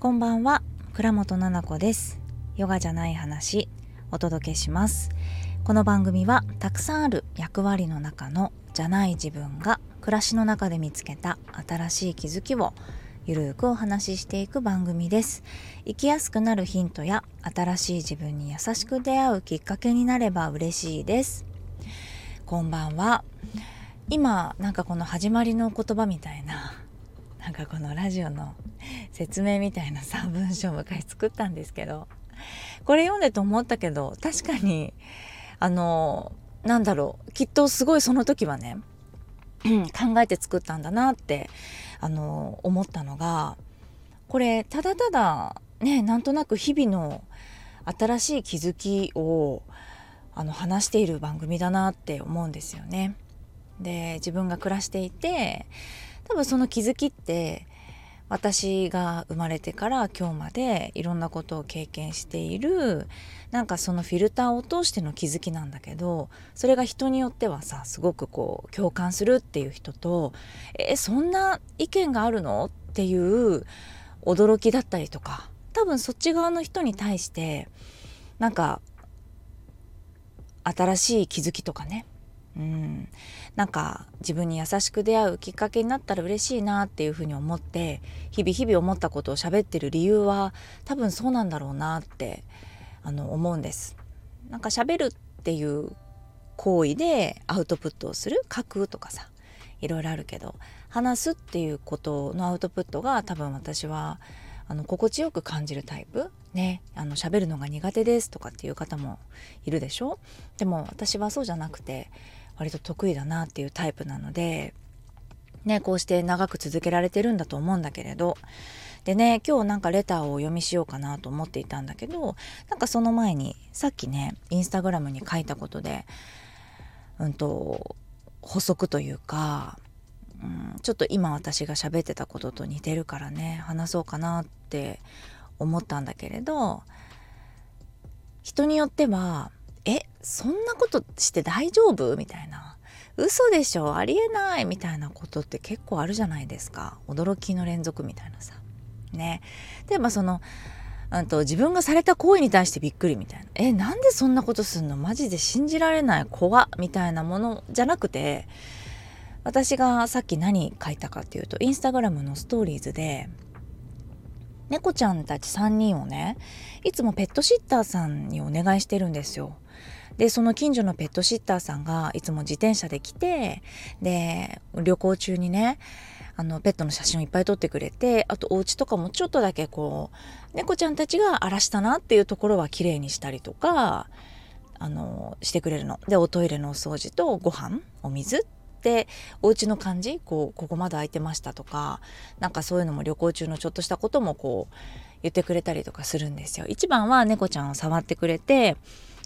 こんばんは。倉本々子です。ヨガじゃない話お届けします。この番組はたくさんある役割の中のじゃない自分が暮らしの中で見つけた新しい気づきをゆるくお話ししていく番組です。生きやすくなるヒントや新しい自分に優しく出会うきっかけになれば嬉しいです。こんばんは。今なんかこの始まりの言葉みたいななんかこのラジオの説明みたいなさ文章を昔作ったんですけどこれ読んでと思ったけど確かにあのなんだろうきっとすごいその時はね 考えて作ったんだなってあの思ったのがこれただただねなんとなく日々の新しい気づきをあの話している番組だなって思うんですよね。で自分が暮らしていて多分その気づきって私が生まれてから今日までいろんなことを経験しているなんかそのフィルターを通しての気づきなんだけどそれが人によってはさすごくこう共感するっていう人とえそんな意見があるの？っていう驚きだったりとか多分そっち側の人に対してなんか新しい気づきとかね。うん、なんか自分に優しく出会うきっかけになったら嬉しいなっていうふうに思って日々日々思ったことを喋ってる理由は多分そうなんだろうなってあの思うんです。なんか喋るっていう行為でアウトプットをする書くとかさいろいろあるけど話すっていうことのアウトプットが多分私はあの心地よく感じるタイプ？ねあの喋るのが苦手ですとかっていう方もいるでしょ？でも私はそうじゃなくて割と得意だなっていうタイプなのでねこうして長く続けられてるんだと思うんだけれど。でね今日なんかレターをお読みしようかなと思っていたんだけどなんかその前にさっきねインスタグラムに書いたことでうんと補足というか、うん、ちょっと今私が喋ってたことと似てるからね話そうかなって思ったんだけれど人によってはそんなことして大丈夫？みたいな。嘘でしょ？ありえないみたいなことって結構あるじゃないですか。驚きの連続みたいなさ。ね。でまあそのうんと自分がされた行為に対してびっくりみたいな。えなんでそんなことすんの？マジで信じられない怖みたいなものじゃなくて私がさっき何書いたかっていうとインスタグラムのストーリーズで猫ちゃんたち3人をねいつもペットシッターさんにお願いしてるんですよ。でその近所のペットシッターさんがいつも自転車で来てで旅行中にねあのペットの写真をいっぱい撮ってくれてあとお家とかもちょっとだけこう猫ちゃんたちが荒らしたなっていうところは綺麗にしたりとかあのしてくれるの。でおトイレのお掃除とご飯お水でお家の感じこうここまで空いてましたとかなんかそういうのも旅行中のちょっとしたこともこう言ってくれたりとかするんですよ。一番は猫ちゃんを触ってくれて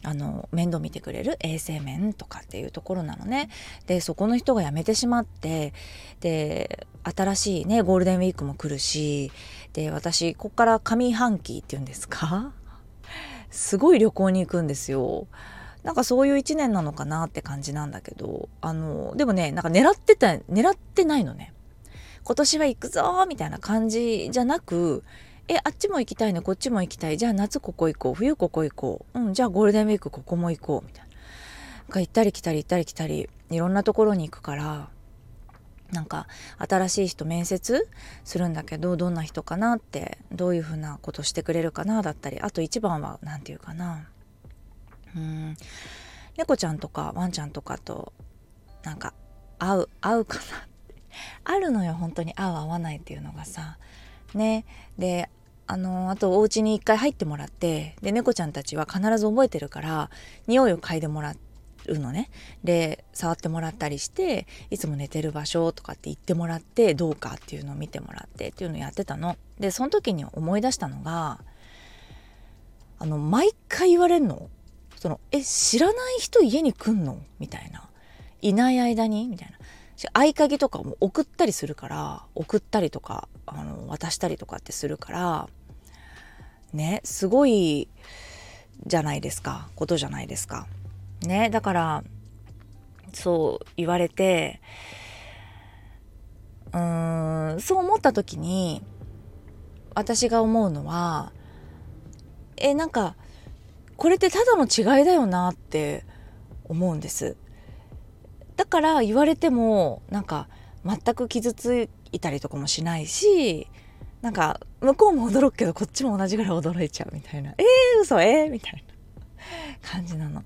あの面倒見てくれる衛生面とかっていうところなのね。でそこの人が辞めてしまってで新しいねゴールデンウィークも来るしで私こっから上半期っていうんですか？すごい旅行に行くんですよ。なんかそういう一年なのかなって感じなんだけどあのでもねなんか狙ってた狙ってないのね。今年は行くぞみたいな感じじゃなくえあっちも行きたいね。こっちも行きたい。じゃあ夏ここ行こう。冬ここ行こう。うんじゃあゴールデンウィークここも行こう。みたいな。行ったり来たり行ったり来たりいろんなところに行くからなんか新しい人面接するんだけどどんな人かなってどういうふうなことしてくれるかなだったりあと一番は何て言うかな。うん。猫ちゃんとかワンちゃんとかとなんか合う合うかなって。あるのよ本当に。合う合わないっていうのがさ。ね。であのあとお家に一回入ってもらってで猫ちゃんたちは必ず覚えてるから匂いを嗅いでもらうのねで触ってもらったりしていつも寝てる場所とかって言ってもらってどうかっていうのを見てもらってっていうのをやってたの。でその時に思い出したのがあの毎回言われるの？その「え知らない人家に来んの?」みたいな「いない間に?」みたいな合鍵とかも送ったりするから送ったりとかあの渡したりとかってするからねすごいじゃないですかことじゃないですか。ねだからそう言われてうーんそう思った時に私が思うのはえなんかこれってただの違いだよなって思うんですだから言われてもなんか全く傷ついたりとかもしないしなんか向こうも驚くけどこっちも同じぐらい驚いちゃうみたいな「えー、嘘えー、みたいな感じなの。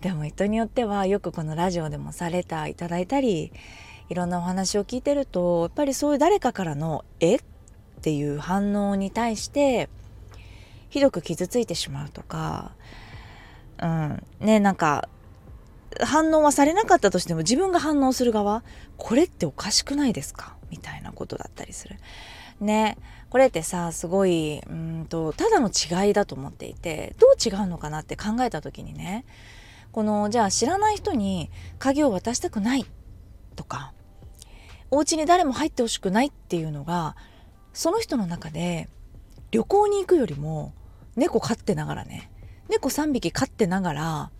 でも人によってはよくこのラジオでもされたいただいたりいろんなお話を聞いてるとやっぱりそういう誰かからの「えっ?」ていう反応に対してひどく傷ついてしまうとかうんねなんか反応はされなかったとしても自分が反応する側これっておかしくないですか？みたいなことだったりする。ねこれってさすごいうんとただの違いだと思っていてどう違うのかなって考えた時にねこのじゃあ知らない人に鍵を渡したくないとかお家に誰も入ってほしくないっていうのがその人の中で旅行に行くよりも猫飼ってながらね猫3匹飼ってながら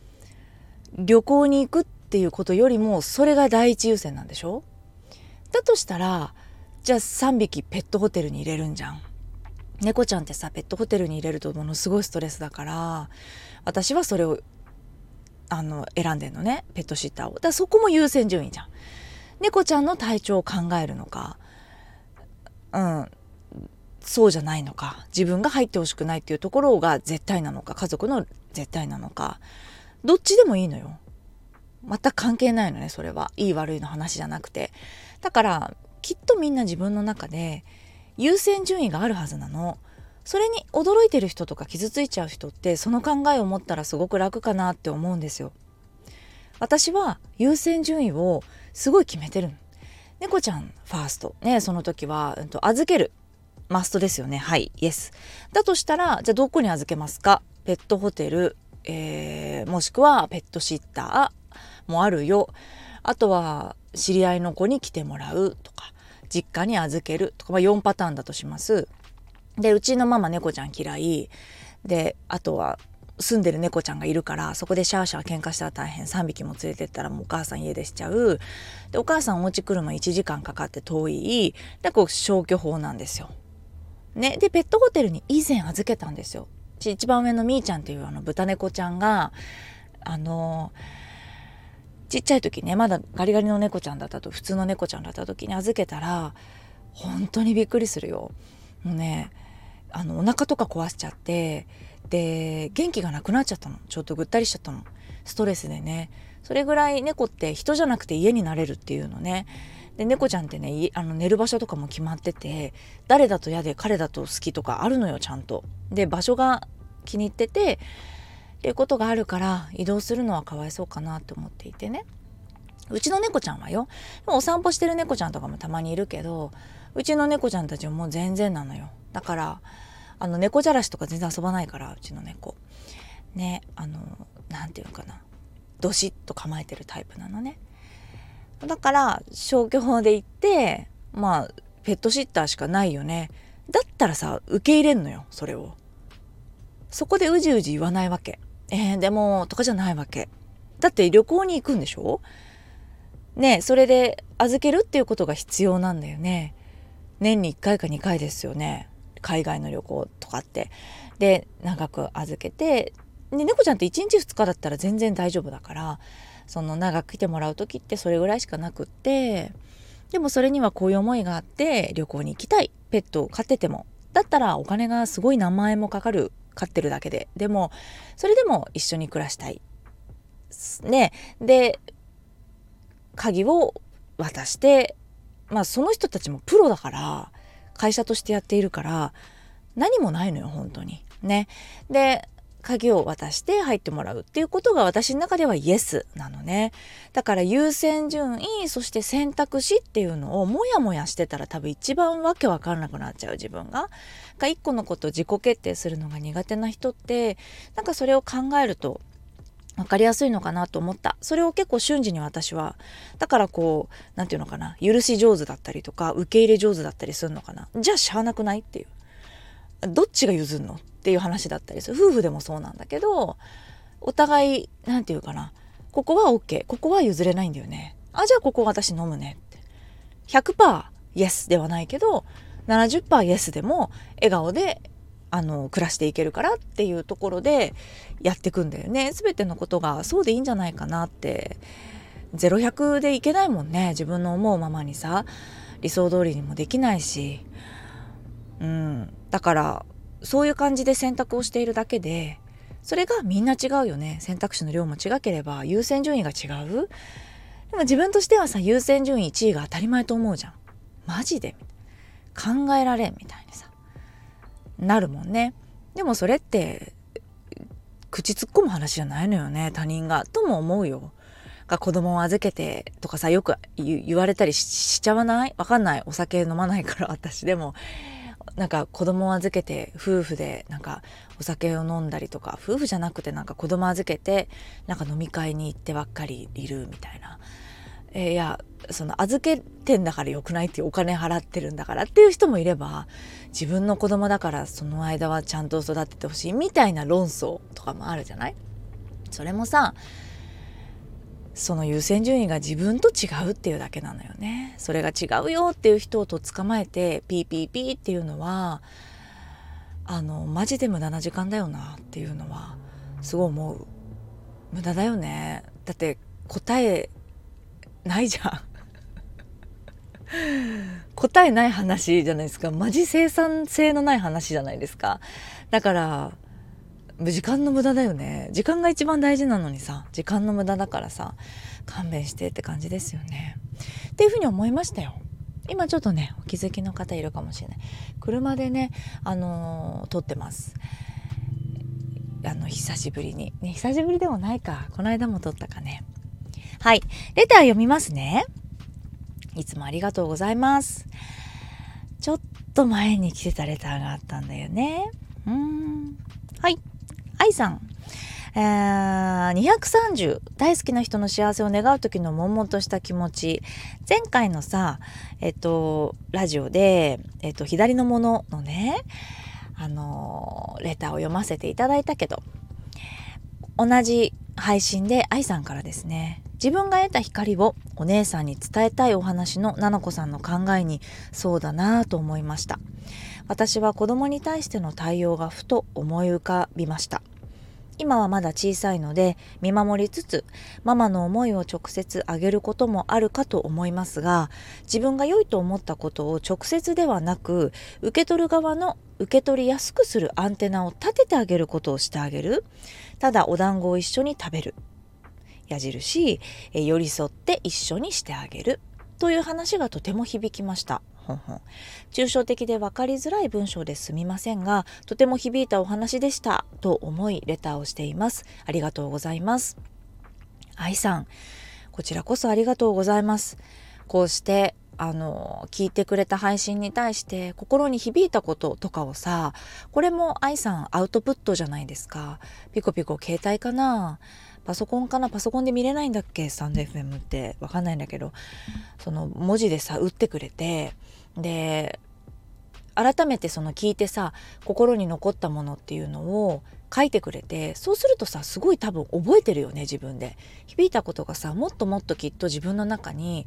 旅行に行くっていうことよりもそれが第一優先なんでしょ？だとしたらじゃあ3匹ペットホテルに入れるんじゃん。猫ちゃんってさペットホテルに入れるとものすごいストレスだから私はそれをあの選んでんのねペットシッターを。だからそこも優先順位じゃん。猫ちゃんの体調を考えるのかうんそうじゃないのか自分が入ってほしくないっていうところが絶対なのか家族の絶対なのかどっちでもいいのよ。全く関係ないのねそれはいい悪いの話じゃなくて。だからきっとみんな自分の中で優先順位があるはずなの。それに驚いてる人とか傷ついちゃう人ってその考えを持ったらすごく楽かなって思うんですよ。私は優先順位をすごい決めてる猫ちゃんファースト。ね、その時は、うん、と預ける。マストですよね。はい、イエス。だとしたら、じゃあどこに預けますか？ペットホテル、えー、もしくはペットシッターもあるよ。あとは知り合いの子に来てもらうとか実家に預けるとか、まあ、4パターンだとします。でうちのママ猫ちゃん嫌いであとは住んでる猫ちゃんがいるからそこでシャーシャー喧嘩したら大変3匹も連れてったらもうお母さん家出しちゃうでお母さんお家来るの1時間かかって遠いでこう消去法なんですよ。ね、でペットホテルに以前預けたんですよ。一番上のみーちゃんっていうあの豚猫ちゃんがあのちっちゃい時ねまだガリガリの猫ちゃんだったと普通の猫ちゃんだった時に預けたら本当にびっくりするよ。もうねあのお腹とか壊しちゃってで元気がなくなっちゃったの。ちょっとぐったりしちゃったの。ストレスでね。それぐらい猫って人じゃなくて家になれるっていうのね。で猫ちゃんってねあの寝る場所とかも決まってて誰だと嫌で彼だと好きとかあるのよちゃんと。で場所が気に入っててっていうことがあるから移動するのはかわいそうかなと思っていてね。うちの猫ちゃんはよもお散歩してる猫ちゃんとかもたまにいるけどうちの猫ちゃんたちはもう全然なのよ。だからあの猫じゃらしとか全然遊ばないからうちの猫。ねあの何て言うかな。どしっと構えてるタイプなのね。だから消去法で行ってまあペットシッターしかないよね。だったらさ受け入れんのよそれを。そこでうじうじ言わないわけ。えー、でもとかじゃないわけ。だって旅行に行くんでしょ？ねそれで預けるっていうことが必要なんだよね。年に1回か2回ですよね。海外の旅行とかって。で長く預けて。で猫ちゃんって1日2日だったら全然大丈夫だから。その長く来てもらう時ってそれぐらいしかなくってでもそれにはこういう思いがあって旅行に行きたいペットを飼っててもだったらお金がすごい何万円もかかる飼ってるだけででもそれでも一緒に暮らしたい。ねで鍵を渡してまあその人たちもプロだから会社としてやっているから何もないのよ本当に。ね。で鍵を渡して入ってもらうっていうことが私の中ではイエスなのね。だから優先順位、そして選択肢っていうのをもやもやしてたら多分一番わけわかんなくなっちゃう自分が。が一個のことを自己決定するのが苦手な人って、なんかそれを考えると分かりやすいのかなと思ったそれを結構瞬時に私はだからこう何て言うのかな許し上手だったりとか受け入れ上手だったりするのかなじゃあしゃあなくないっていうどっちが譲るのっていう話だったりする。夫婦でもそうなんだけどお互い何て言うかな。ここは OK ここは譲れないんだよね。あじゃあここ私飲むねって。100%イエスではないけど70%イエスでも笑顔であの暮らしていけるからっていうところでやっていくんだよね。全てのことがそうでいいんじゃないかなって。0100でいけないもんね。自分の思うままにさ理想通りにもできないし。うん。だからそういう感じで選択をしているだけでそれがみんな違うよね。選択肢の量も違ければ優先順位が違う。でも自分としてはさ優先順位1位が当たり前と思うじゃん。マジで。考えられんみたいにさなるもんね。でもそれって口突っ込む話じゃないのよね。他人が。とも思うよ。が子供を預けてとかさよく言われたりしちゃわない？わかんない。お酒飲まないから私でも。なんか子供を預けて夫婦でなんかお酒を飲んだりとか夫婦じゃなくてなんか子供預けてなんか飲み会に行ってばっかりいるみたいな。えー、いやその預けてんだからよくないっていうお金払ってるんだからっていう人もいれば自分の子供だからその間はちゃんと育ててほしいみたいな論争とかもあるじゃない？それもさその優先順位が自分と違うっていうだけなのよね。それが違うよっていう人をとっ捕まえてピーピーピーっていうのはあのマジで無駄な時間だよなっていうのはすごい思う。無駄だよね。だって答えないじゃん。答えない話じゃないですか。マジ生産性のない話じゃないですか。だから時間の無駄だよね。時間が一番大事なのにさ。時間の無駄だからさ。勘弁してって感じですよね。っていうふうに思いましたよ。今ちょっとねお気づきの方いるかもしれない。車でねあのー、撮ってます。あの久しぶりに。ね久しぶりでもないか。この間も撮ったかね。はい。レター読みますね。いつもありがとうございます。ちょっと前に来てたレターがあったんだよね。うん。はい。愛さん。えー、230大好きな人の幸せを願う時の悶々とした気持ち。前回のさえっとラジオで、えっと、左のもののねあのレターを読ませていただいたけど同じ配信で愛さんからですね自分が得た光をお姉さんに伝えたいお話のななこさんの考えにそうだなぁと思いました。私は子供に対しての対応がふと思い浮かびました。今はまだ小さいので見守りつつママの思いを直接あげることもあるかと思いますが自分が良いと思ったことを直接ではなく受け取る側の受け取りやすくするアンテナを立ててあげることをしてあげる。ただお団子を一緒に食べる。矢印寄り添って一緒にしてあげる。という話がとても響きました。ほんほん抽象的で分かりづらい文章ですみませんがとても響いたお話でしたと思いレターをしています。ありがとうございます。愛さんこちらこそありがとうございます。こうしてあの聞いてくれた配信に対して心に響いたこととかをさこれも愛さんアウトプットじゃないですか。ピコピコ携帯かな。パソコンかな。パソコンで見れないんだっけ？スタンド FM って。わかんないんだけど。その文字でさ打ってくれて。で改めてその聞いてさ心に残ったものっていうのを書いてくれてそうするとさすごい多分覚えてるよね自分で響いたことがさもっともっときっと自分の中に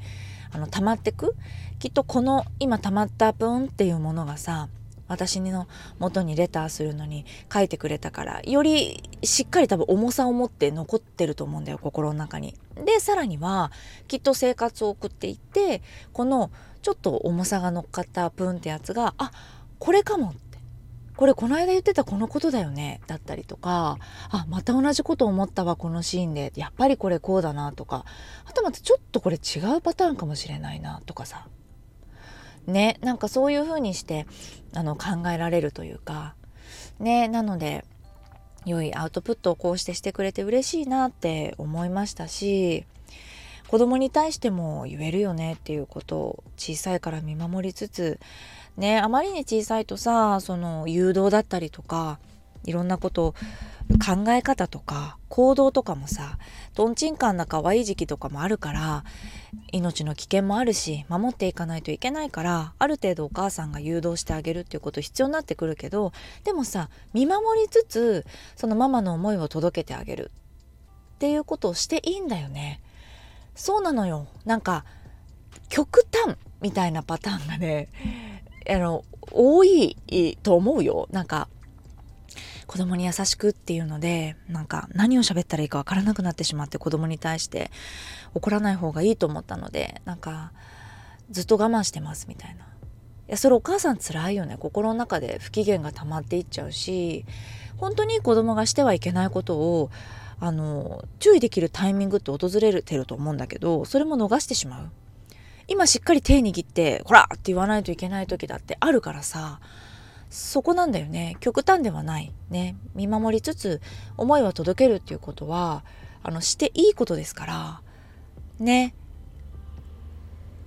あの溜まってくきっとこの今溜まった分っていうものがさ私の元にレターするのに書いてくれたからよりしっかり多分重さを持って残ってると思うんだよ心の中に。でさらにはきっと生活を送っていってこのちょっと重さが乗っかったプンってやつがあこれかもって。これこの間言ってたこのことだよね。だったりとかあまた同じこと思ったわこのシーンで。やっぱりこれこうだなとか。あとまたちょっとこれ違うパターンかもしれないなとかさ。ねなんかそういうふうにしてあの考えられるというか。ねなので良いアウトプットをこうしてしてくれて嬉しいなって思いましたし。子供に対しても言えるよねっていうことを小さいから見守りつつねあまりに小さいとさその誘導だったりとかいろんなこと考え方とか行動とかもさとんちんかんな可愛い時期とかもあるから命の危険もあるし守っていかないといけないからある程度お母さんが誘導してあげるっていうこと必要になってくるけどでもさ見守りつつそのママの思いを届けてあげるっていうことをしていいんだよね。そうなのよ。なんか極端みたいなパターンがねあの多いと思うよ。なんか子供に優しくっていうのでなんか何を喋ったらいいかわからなくなってしまって子供に対して怒らない方がいいと思ったのでなんかずっと我慢してますみたいな。いやそれお母さん辛いよね。心の中で不機嫌が溜まっていっちゃうし本当に子供がしてはいけないことをあの注意できるタイミングって訪れてると思うんだけどそれも逃してしまう。今しっかり手握って「ほら!」って言わないといけない時だってあるからさそこなんだよね。極端ではない。ね。見守りつつ思いは届けるっていうことはあのしていいことですから。ね。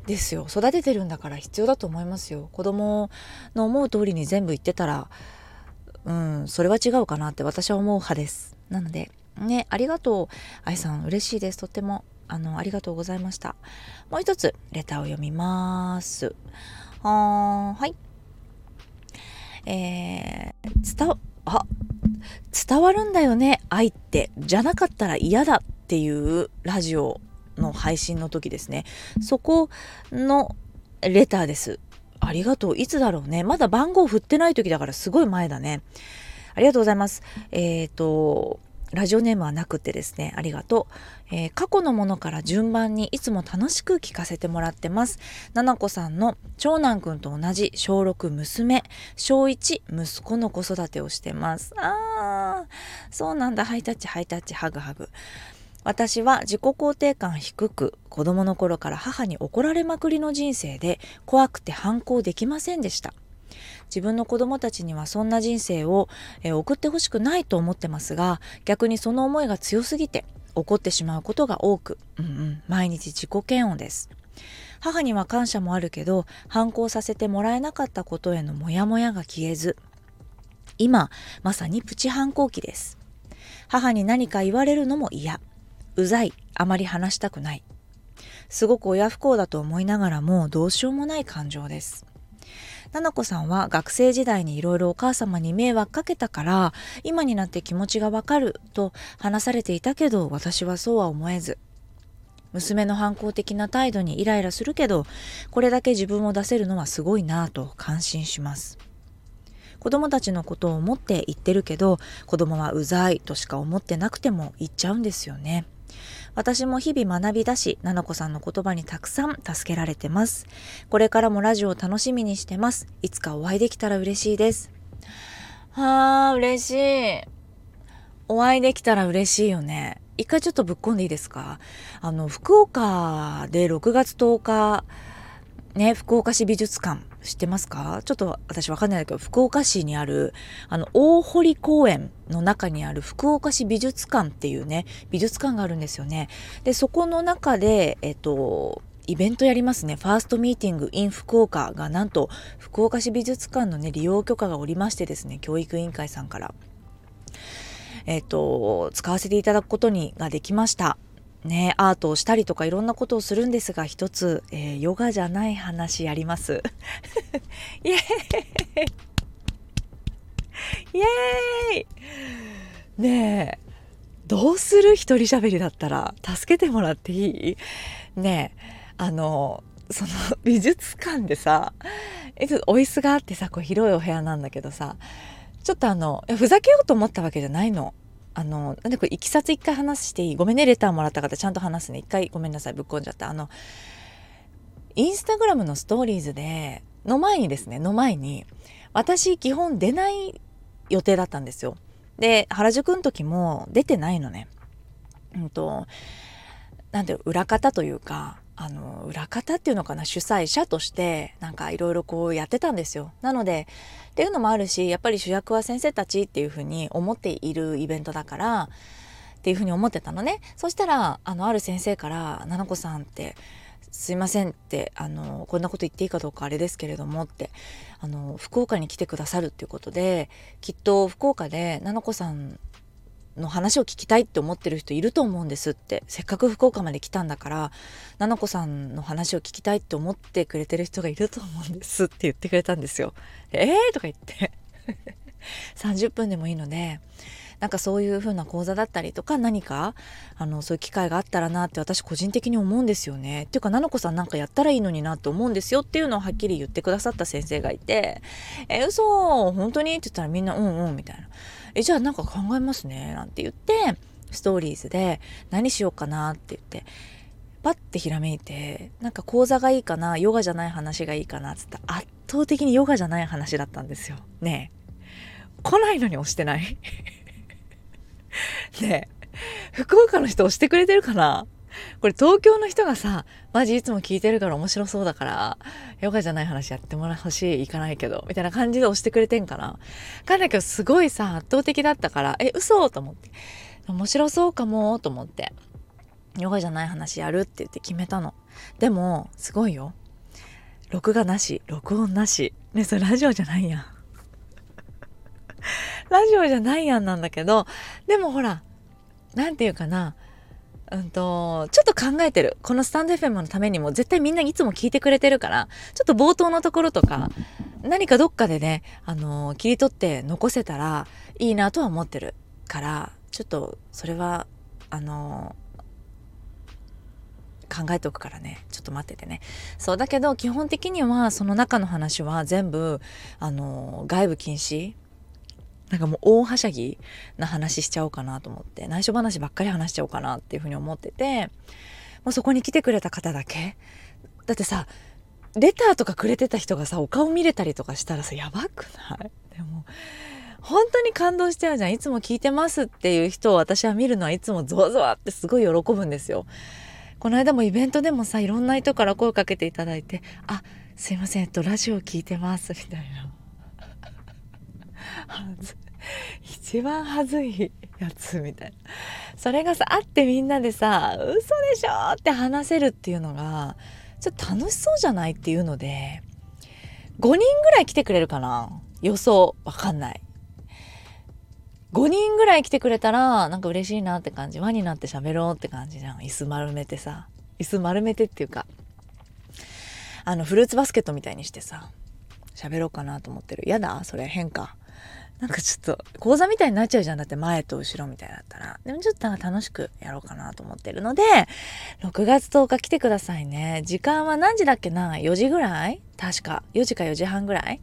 ですよ。育ててるんだから必要だと思いますよ。子供の思う通りに全部言ってたらうんそれは違うかなって私は思う派です。なのでねありがとう愛さん嬉しいですとってもあのありがとうございましたもう一つレターを読みますはーはいえー、伝わ、あ、伝わるんだよね、愛って。じゃなかったら嫌だっていうラジオの配信の時ですね。そこのレターです。ありがとう。いつだろうね。まだ番号振ってない時だからすごい前だね。ありがとうございます。えっ、ー、と、ラジオネームはなくてですね、ありがとう、えー、過去のものから順番にいつも楽しく聞かせてもらってます。ななこさんの長男くんと同じ小6娘、小1息子の子育てをしてます。あー、そうなんだ。ハイタッチ、ハイタッチ、ハグハグ。私は自己肯定感低く子供の頃から母に怒られまくりの人生で怖くて反抗できませんでした。自分の子供たちにはそんな人生を、え送ってほしくないと思ってますが逆にその思いが強すぎて怒ってしまうことが多く、うんうん、毎日自己嫌悪です。母には感謝もあるけど反抗させてもらえなかったことへのモヤモヤが消えず今まさにプチ反抗期です。母に何か言われるのも嫌。うざい。あまり話したくない。すごく親不幸だと思いながらもどうしようもない感情です。ななこさんは学生時代にいろいろお母様に迷惑かけたから今になって気持ちがわかると話されていたけど私はそうは思えず。娘の反抗的な態度にイライラするけどこれだけ自分を出せるのはすごいなぁと感心します。子供たちのことを思って言ってるけど子供はうざいとしか思ってなくても言っちゃうんですよね。私も日々学びだし、ななこさんの言葉にたくさん助けられてます。これからもラジオを楽しみにしてます。いつかお会いできたら嬉しいです。はあ、嬉しい。お会いできたら嬉しいよね。一回ちょっとぶっこんでいいですか？あの、福岡で6月10日、ね、福岡市美術館知ってますか？ちょっと私わかんないけど、福岡市にある、あの、大堀公園の中にある福岡市美術館っていうね、美術館があるんですよね。で、そこの中で、えっと、イベントやりますね。ファーストミーティング in 福岡がなんと福岡市美術館のね、利用許可がおりましてですね、教育委員会さんから。えっと、使わせていただくことにができました。ね、アートをしたりとかいろんなことをするんですが一つ、えー、ヨガじゃない話やります。イエーイ。イエーイ。ねえ。どうする？一人喋りだったら。助けてもらっていい？ねえ。あのその美術館でさお椅子があってさこう広いお部屋なんだけどさちょっとあのふざけようと思ったわけじゃないの。あの、なんでこれ、いきさつ一回話していい？ごめんね、レターもらった方、ちゃんと話すね。一回ごめんなさい、ぶっこんじゃった。あの、インスタグラムのストーリーズで、の前にですね、の前に、私、基本出ない予定だったんですよ。で、原宿の時も出てないのね。うんと、なんて裏方というか、あの裏方っていうのかな主催者としてなんかいろいろこうやってたんですよ。なのでっていうのもあるしやっぱり主役は先生たちっていうふうに思っているイベントだからっていうふうに思ってたのね。そしたらあのある先生から「菜々子さんってすいませんってあのこんなこと言っていいかどうかあれですけれどもってあの福岡に来てくださるっていうことできっと福岡で菜々子さんの話を聞きたいって思ってる人いると思うんですってせっかく福岡まで来たんだから菜々子さんの話を聞きたいって思ってくれてる人がいると思うんですって言ってくれたんですよ。えー？とか言って 30分でもいいのでなんかそういう風な講座だったりとか何かあのそういう機会があったらなって私個人的に思うんですよね。っていうか菜々子さんなんかやったらいいのになって思うんですよっていうのをはっきり言ってくださった先生がいて「え嘘本当に?」って言ったらみんな「うんうん」みたいな「えじゃあなんか考えますね」なんて言ってストーリーズで何しようかなって言ってパッてひらめいてなんか講座がいいかなヨガじゃない話がいいかなっつった圧倒的にヨガじゃない話だったんですよ。ねえ。来ないのに押してない？ねえ。福岡の人押してくれてるかな？これ東京の人がさ、マジいつも聞いてるから面白そうだから、ヨガじゃない話やってもらほしい、行かないけど、みたいな感じで押してくれてんかな。わかんないけど、すごいさ、圧倒的だったから、え、嘘と思って。面白そうかも、と思って。ヨガじゃない話やるって言って決めたの。でも、すごいよ。録画なし、録音なし。ね、それラジオじゃないやん。ラジオじゃないやんなんだけど、でもほら、なんていうかな、うんと、ちょっと考えてる。このスタンド FM のためにも絶対みんないつも聞いてくれてるから、ちょっと冒頭のところとか、何かどっかでね、あの切り取って残せたらいいなとは思ってるから、ちょっとそれは、あの考えておくからねちょっと待っててねそうだけど基本的にはその中の話は全部あの外部禁止なんかもう大はしゃぎな話しちゃおうかなと思って内緒話ばっかり話しちゃおうかなっていうふうに思っててもうそこに来てくれた方だけだってさレターとかくれてた人がさお顔見れたりとかしたらさやばくない？でも本当に感動しちゃうじゃん。いつも聞いてますっていう人を私は見るのはいつもゾワゾワってすごい喜ぶんですよ。この間もイベントでもさいろんな人から声かけていただいて「あすいませんえっとラジオ聞いてます」みたいな。一番はずいやつみたいな。それがさ会ってみんなでさ「嘘でしょ!」って話せるっていうのがちょっと楽しそうじゃないっていうので5人ぐらい来てくれるかな？予想わかんない。5人ぐらい来てくれたらなんか嬉しいなって感じ。輪になって喋ろうって感じじゃん。椅子丸めてさ。椅子丸めてっていうかあのフルーツバスケットみたいにしてさ喋ろうかなと思ってる。やだそれ変かなんかちょっと講座みたいになっちゃうじゃん。だって前と後ろみたいだったら。でもちょっと楽しくやろうかなと思ってるので6月10日来てくださいね。時間は何時だっけな？4時ぐらい？確か。4時か4時半ぐらい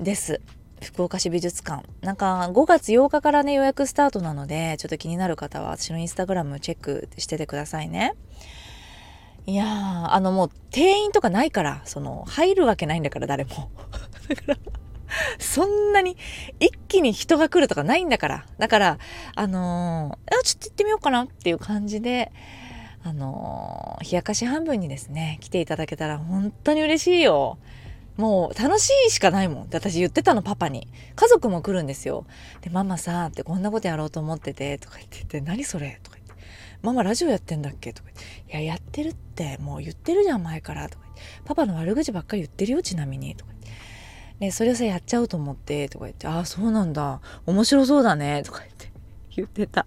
です。福岡市美術館。なんか5月8日からね予約スタートなのでちょっと気になる方は私のインスタグラムチェックしててくださいね。いやーあのもう定員とかないからその入るわけないんだから誰も。だから そんなに一気に人が来るとかないんだから。だからあのー、ちょっと行ってみようかなっていう感じであのー、冷やかし半分にですね来ていただけたら本当に嬉しいよ。もう楽しいしかないもん。って私言ってたのパパに。家族も来るんですよ。でママさってこんなことやろうと思っててとか言ってて何それ？とか言って。ママラジオやってんだっけ？とか言って。いややってるってもう言ってるじゃん前から。とか言って。パパの悪口ばっかり言ってるよちなみに。とかねそれをさやっちゃおうと思ってとか言ってああそうなんだ。面白そうだね。とか言って 言ってた。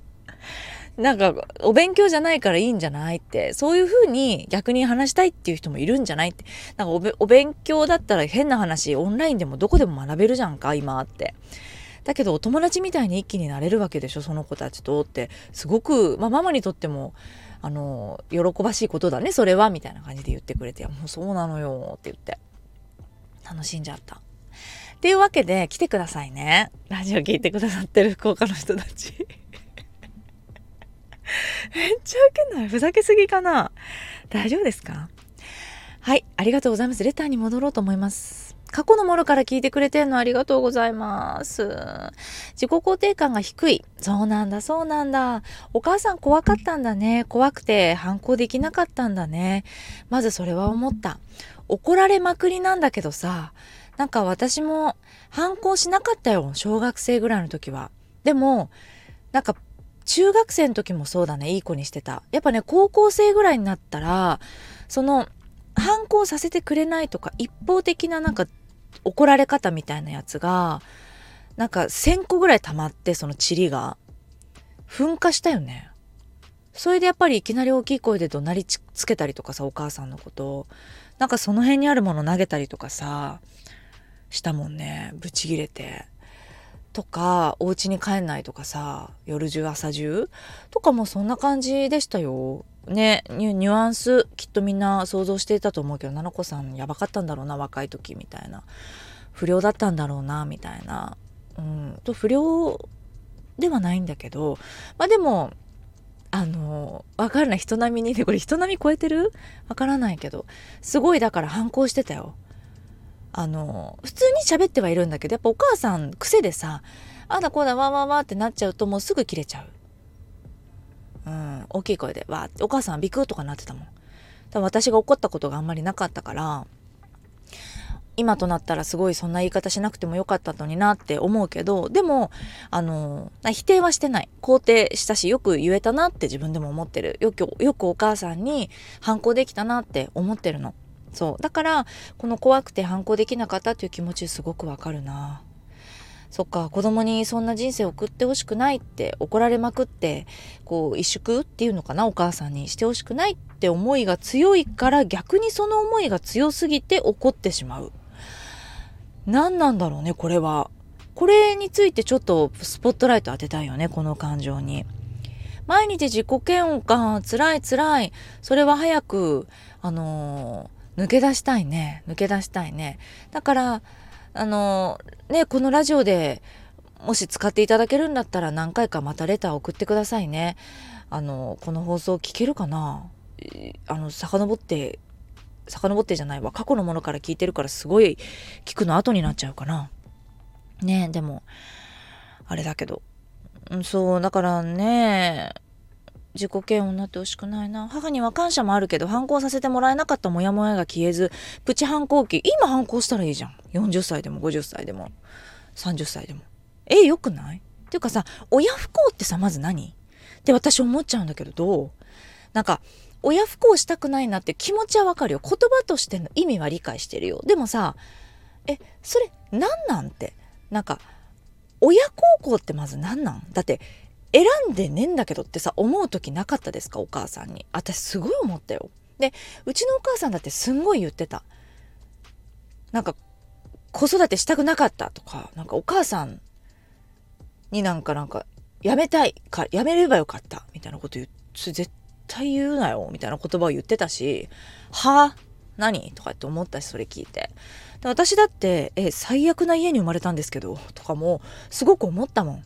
なんかお勉強じゃないからいいんじゃないって。そういうふうに逆に話したいっていう人もいるんじゃないって。なんかお勉強だったら変な話オンラインでもどこでも学べるじゃんか今って。だけどお友達みたいに一気になれるわけでしょその子たちとって。すごく、まあ、ママにとってもあの喜ばしいことだねそれはみたいな感じで言ってくれて「もうそうなのよ」って言って。楽しんじゃった。っていうわけで来てくださいねラジオ聞いてくださってる福岡の人たち めっちゃウケないふざけすぎかな大丈夫ですか？はい、ありがとうございます。レターに戻ろうと思います。過去のものから聞いてくれてんのありがとうございます。自己肯定感が低い。そうなんだ、そうなんだ。お母さん怖かったんだね。怖くて反抗できなかったんだね。まずそれは思った。怒られまくりなんだけどさ、なんか私も反抗しなかったよ。小学生ぐらいの時は。でも、なんか中学生の時もそうだねいい子にしてたやっぱね高校生ぐらいになったらその反抗させてくれないとか一方的ななんか怒られ方みたいなやつがなんか1,000個ぐらい溜まってその塵が噴火したよねそれでやっぱりいきなり大きい声で怒鳴りつけたりとかさお母さんのことなんかその辺にあるもの投げたりとかさしたもんね。ブチギレて。とかお家に帰んないとかさ夜中朝中。とかもそんな感じでしたよ。ねニュアンスきっとみんな想像していたと思うけど菜々子さんやばかったんだろうな若い時みたいな。不良だったんだろうなみたいな、うん、と不良ではないんだけどまあでもあのわかるな人並みにねこれ人並み超えてる？わからないけど。すごいだから反抗してたよ。あの普通に喋ってはいるんだけどやっぱお母さん癖でさあだこうだわわわってなっちゃうともうすぐ切れちゃう。うん、大きい声でわお母さんビクッとかなってたもん。多分私が怒ったことがあんまりなかったから今となったらすごいそんな言い方しなくてもよかったのになって思うけどでもあの否定はしてない肯定したしよく言えたなって自分でも思ってるよくよくお母さんに反抗できたなって思ってるのそう。だからこの怖くて反抗できなかったっていう気持ちすごくわかるな。そっか子供にそんな人生送ってほしくないって怒られまくってこう萎縮っていうのかなお母さんにしてほしくないって思いが強いから逆にその思いが強すぎて怒ってしまう。何なんだろうねこれは。これについてちょっとスポットライト当てたいよねこの感情に。毎日自己嫌悪感辛い辛い。それは早くあのー、抜け出したいね。抜け出したいね。だからあの、ねこのラジオでもし使っていただけるんだったら何回かまたレター送ってくださいね。あの、この放送聞けるかな？あの遡って遡ってじゃないわ。過去のものから聞いてるからすごい聞くの後になっちゃうかな。ねでもあれだけど。そうだからね自己嫌悪になってほしくないな。母には感謝もあるけど反抗させてもらえなかったモヤモヤが消えずプチ反抗期。今反抗したらいいじゃん。40歳でも50歳でも30歳でも。えよくない？っていうかさ親不幸ってさまず何？って私思っちゃうんだけどどう？なんか親不幸したくないなって気持ちはわかるよ。言葉としての意味は理解してるよ。でもさえそれ何なんて？なんか親孝行ってまず何なん？だって選んでねえんだけどってさ思う時なかったですか？お母さんに。私すごい思ったよ。でうちのお母さんだってすんごい言ってた。なんか子育てしたくなかったとかなんかお母さんになんかなんかやめたいかやめればよかったみたいなこと言って絶対言うなよみたいな言葉を言ってたしは？あ何？とかって思ったしそれ聞いて。で私だってえ最悪な家に生まれたんですけどとかもすごく思ったもん。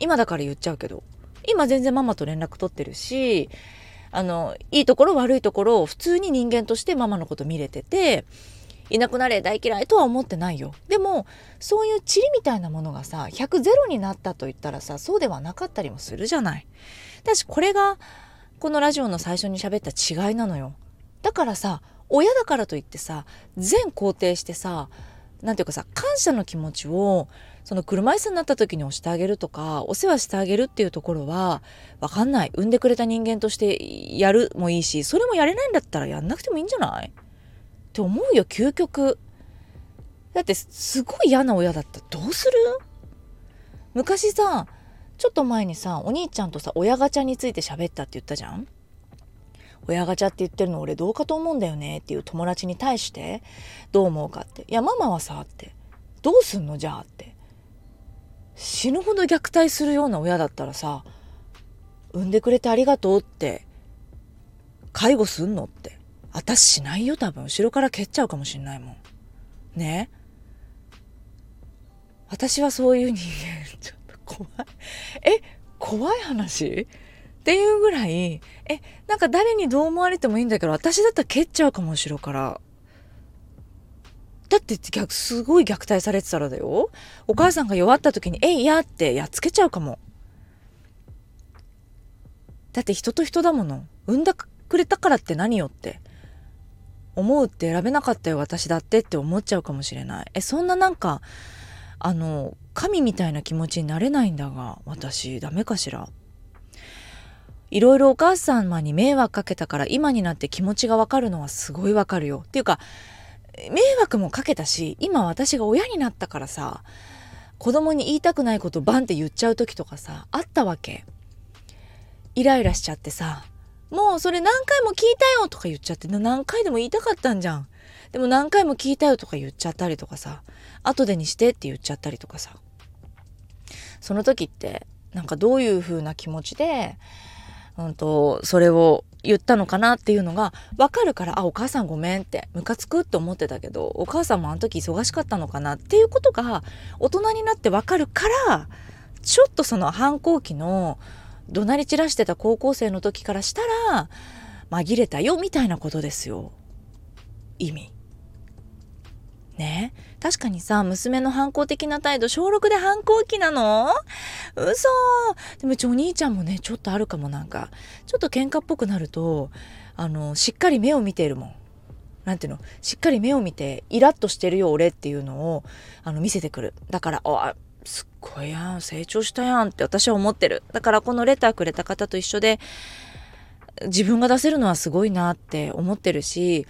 今だから言っちゃうけど今全然ママと連絡取ってるしあのいいところ悪いところを普通に人間としてママのこと見れてていなくなれ大嫌いとは思ってないよ。でもそういう塵みたいなものがさ100ゼロになったと言ったらさそうではなかったりもするじゃない。だしこれがこのラジオの最初に喋った違いなのよ。だからさ親だからといってさ全肯定してさ何ていうかさ感謝の気持ちをその車椅子になった時に押してあげるとかお世話してあげるっていうところは分かんない。産んでくれた人間としてやるもいいしそれもやれないんだったらやんなくてもいいんじゃない？って思うよ究極。だってすごい嫌な親だったらどうする？昔さちょっと前にさお兄ちゃんとさ親ガチャについて喋ったって言ったじゃん？親ガチャって言ってるの俺どうかと思うんだよねっていう友達に対してどう思うかって。いやママはさって。どうすんの？じゃあって。死ぬほど虐待するような親だったらさ産んでくれてありがとうって介護すんのって私しないよ多分。後ろから蹴っちゃうかもしんないもん。ね？私はそういう人間 ちょっと怖い。え、怖い話？っていうぐらい、え、なんか誰にどう思われてもいいんだけど、私だったら蹴っちゃうかも、後ろから。だって逆、すごい虐待されてたらだよ。お母さんが弱った時に、えいやってやっつけちゃうかも。だって人と人だもの。産んだくれたからって何よって。思うって選べなかったよ、私だってって思っちゃうかもしれない。え、そんななんか、あの、神みたいな気持ちになれないんだが私ダメかしらいろいろお母様に迷惑かけたから今になって気持ちがわかるのはすごいわかるよっていうか迷惑もかけたし今私が親になったからさ子供に言いたくないことバンって言っちゃう時とかさあったわけ。イライラしちゃってさもうそれ何回も聞いたよとか言っちゃって何回でも言いたかったんじゃん。でも何回も聞いたよとか言っちゃったりとかさ後でにしてって言っちゃったりとかさ。その時ってなんかどういう風な気持ちで、うんと、それを言ったのかなっていうのが分かるからあお母さんごめんってムカつくって思ってたけどお母さんもあの時忙しかったのかなっていうことが大人になって分かるからちょっとその反抗期の怒鳴り散らしてた高校生の時からしたら紛れたよみたいなことですよ意味。ね。確かにさ娘の反抗的な態度小6で反抗期なの？嘘。でもうちお兄ちゃんもねちょっとあるかもなんか。ちょっと喧嘩っぽくなるとあのしっかり目を見ているもん。なんていうの？しっかり目を見てイラッとしてるよ俺っていうのをあの見せてくる。だからあすっごいやん。成長したやんって私は思ってる。だからこのレターくれた方と一緒で自分が出せるのはすごいなって思ってるし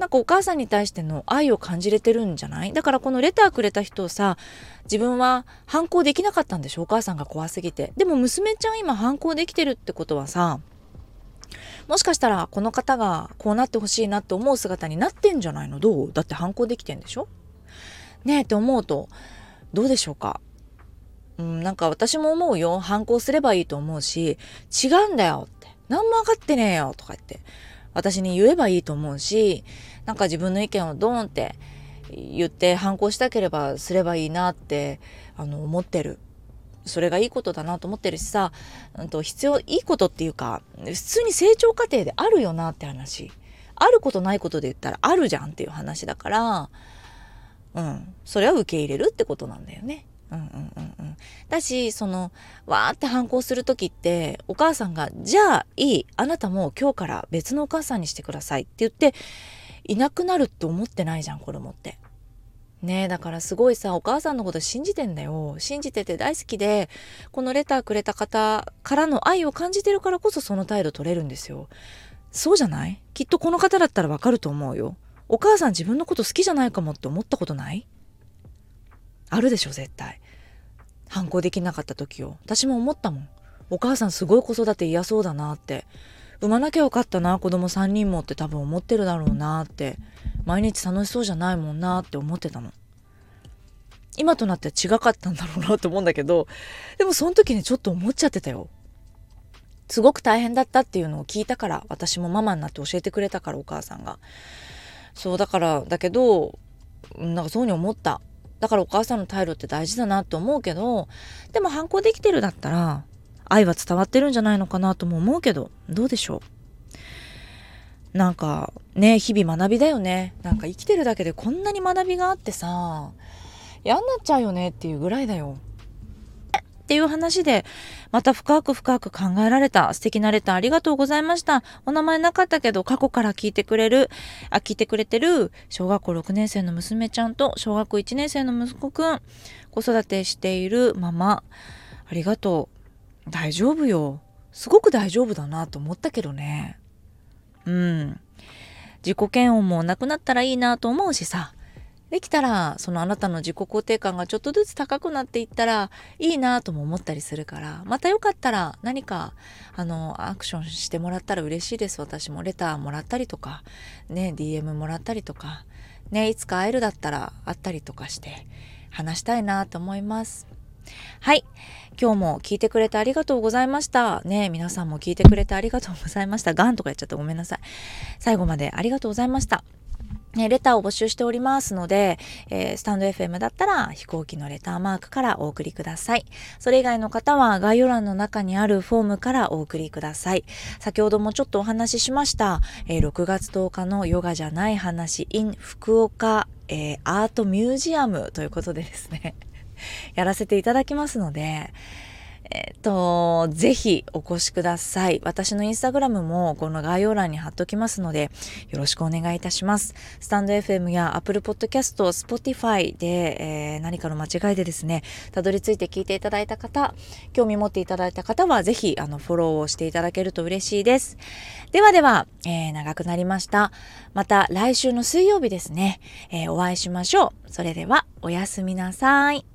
なんかお母さんに対しての愛を感じれてるんじゃない？だからこのレターくれた人をさ自分は反抗できなかったんでしょ？お母さんが怖すぎて。でも娘ちゃん今反抗できてるってことはさもしかしたらこの方がこうなってほしいなって思う姿になってんじゃないの？どう？だって反抗できてんでしょ？ねえって思うとどうでしょうか？うん、なんか私も思うよ。反抗すればいいと思うし違うんだよって。何も分かってねえよとか言って私に言えばいいと思うしなんか自分の意見をドーンって言って反抗したければすればいいなってあの思ってる。それがいいことだなと思ってるしさ、うん、と必要いいことっていうか普通に成長過程であるよなって話。あることないことで言ったらあるじゃんっていう話だからうん。それは受け入れるってことなんだよね。うんうんうんうん、だしそのわーって反抗する時ってお母さんが「じゃあいい。あなたも今日から別のお母さんにしてください」って言っていなくなるって思ってないじゃん子供って。ねえだからすごいさお母さんのこと信じてんだよ。信じてて大好きでこのレターくれた方からの愛を感じてるからこそその態度取れるんですよ。そうじゃない？きっとこの方だったらわかると思うよ。お母さん自分のこと好きじゃないかもって思ったことない？あるでしょ絶対。反抗できなかった時を。私も思ったもん。お母さんすごい子育て嫌そうだなって。産まなきゃよかったな子供3人もって多分思ってるだろうなって毎日楽しそうじゃないもんなって思ってたの今となっては違かったんだろうなと思うんだけどでもその時にちょっと思っちゃってたよすごく大変だったっていうのを聞いたから私もママになって教えてくれたからお母さんがそうだからだけどなんかそうに思っただからお母さんの態度って大事だなと思うけどでも反抗できてるだったら愛は伝わってるんじゃないのかなとも思うけどどうでしょう？なんかね日々学びだよねなんか生きてるだけでこんなに学びがあってさ嫌になっちゃうよねっていうぐらいだよっていう話で、また深く深く考えられた素敵なレターありがとうございました。お名前なかったけど、過去から聞いてくれる、あ、聞いてくれてる、小学校6年生の娘ちゃんと、小学校1年生の息子くん、子育てしているママ、ありがとう。大丈夫よ。すごく大丈夫だなと思ったけどね。うん。自己嫌悪もなくなったらいいなと思うしさ。できたらそのあなたの自己肯定感がちょっとずつ高くなっていったらいいなとも思ったりするからまたよかったら何かあのアクションしてもらったら嬉しいです私もレターもらったりとかね DM もらったりとかねいつか会えるだったら会ったりとかして話したいなと思いますはい。今日も聞いてくれてありがとうございました。ね皆さんも聞いてくれてありがとうございました。ガンとか言っちゃってごめんなさい。最後までありがとうございました。ね、レターを募集しておりますので、えー、スタンド FM だったら飛行機のレターマークからお送りください。それ以外の方は概要欄の中にあるフォームからお送りください。先ほどもちょっとお話ししました、えー、6月10日のヨガじゃない話 in 福岡、えー、アートミュージアムということでですね、やらせていただきますので、えっ、と、ぜひお越しください。私のインスタグラムもこの概要欄に貼っときますので、よろしくお願いいたします。スタンド FM や Apple Podcast、Spotify で、えー、何かの間違いでですね、たどり着いて聞いていただいた方、興味持っていただいた方は、ぜひ、あの、フォローをしていただけると嬉しいです。ではでは、えー、長くなりました。また来週の水曜日ですね、えー、お会いしましょう。それでは、おやすみなさい。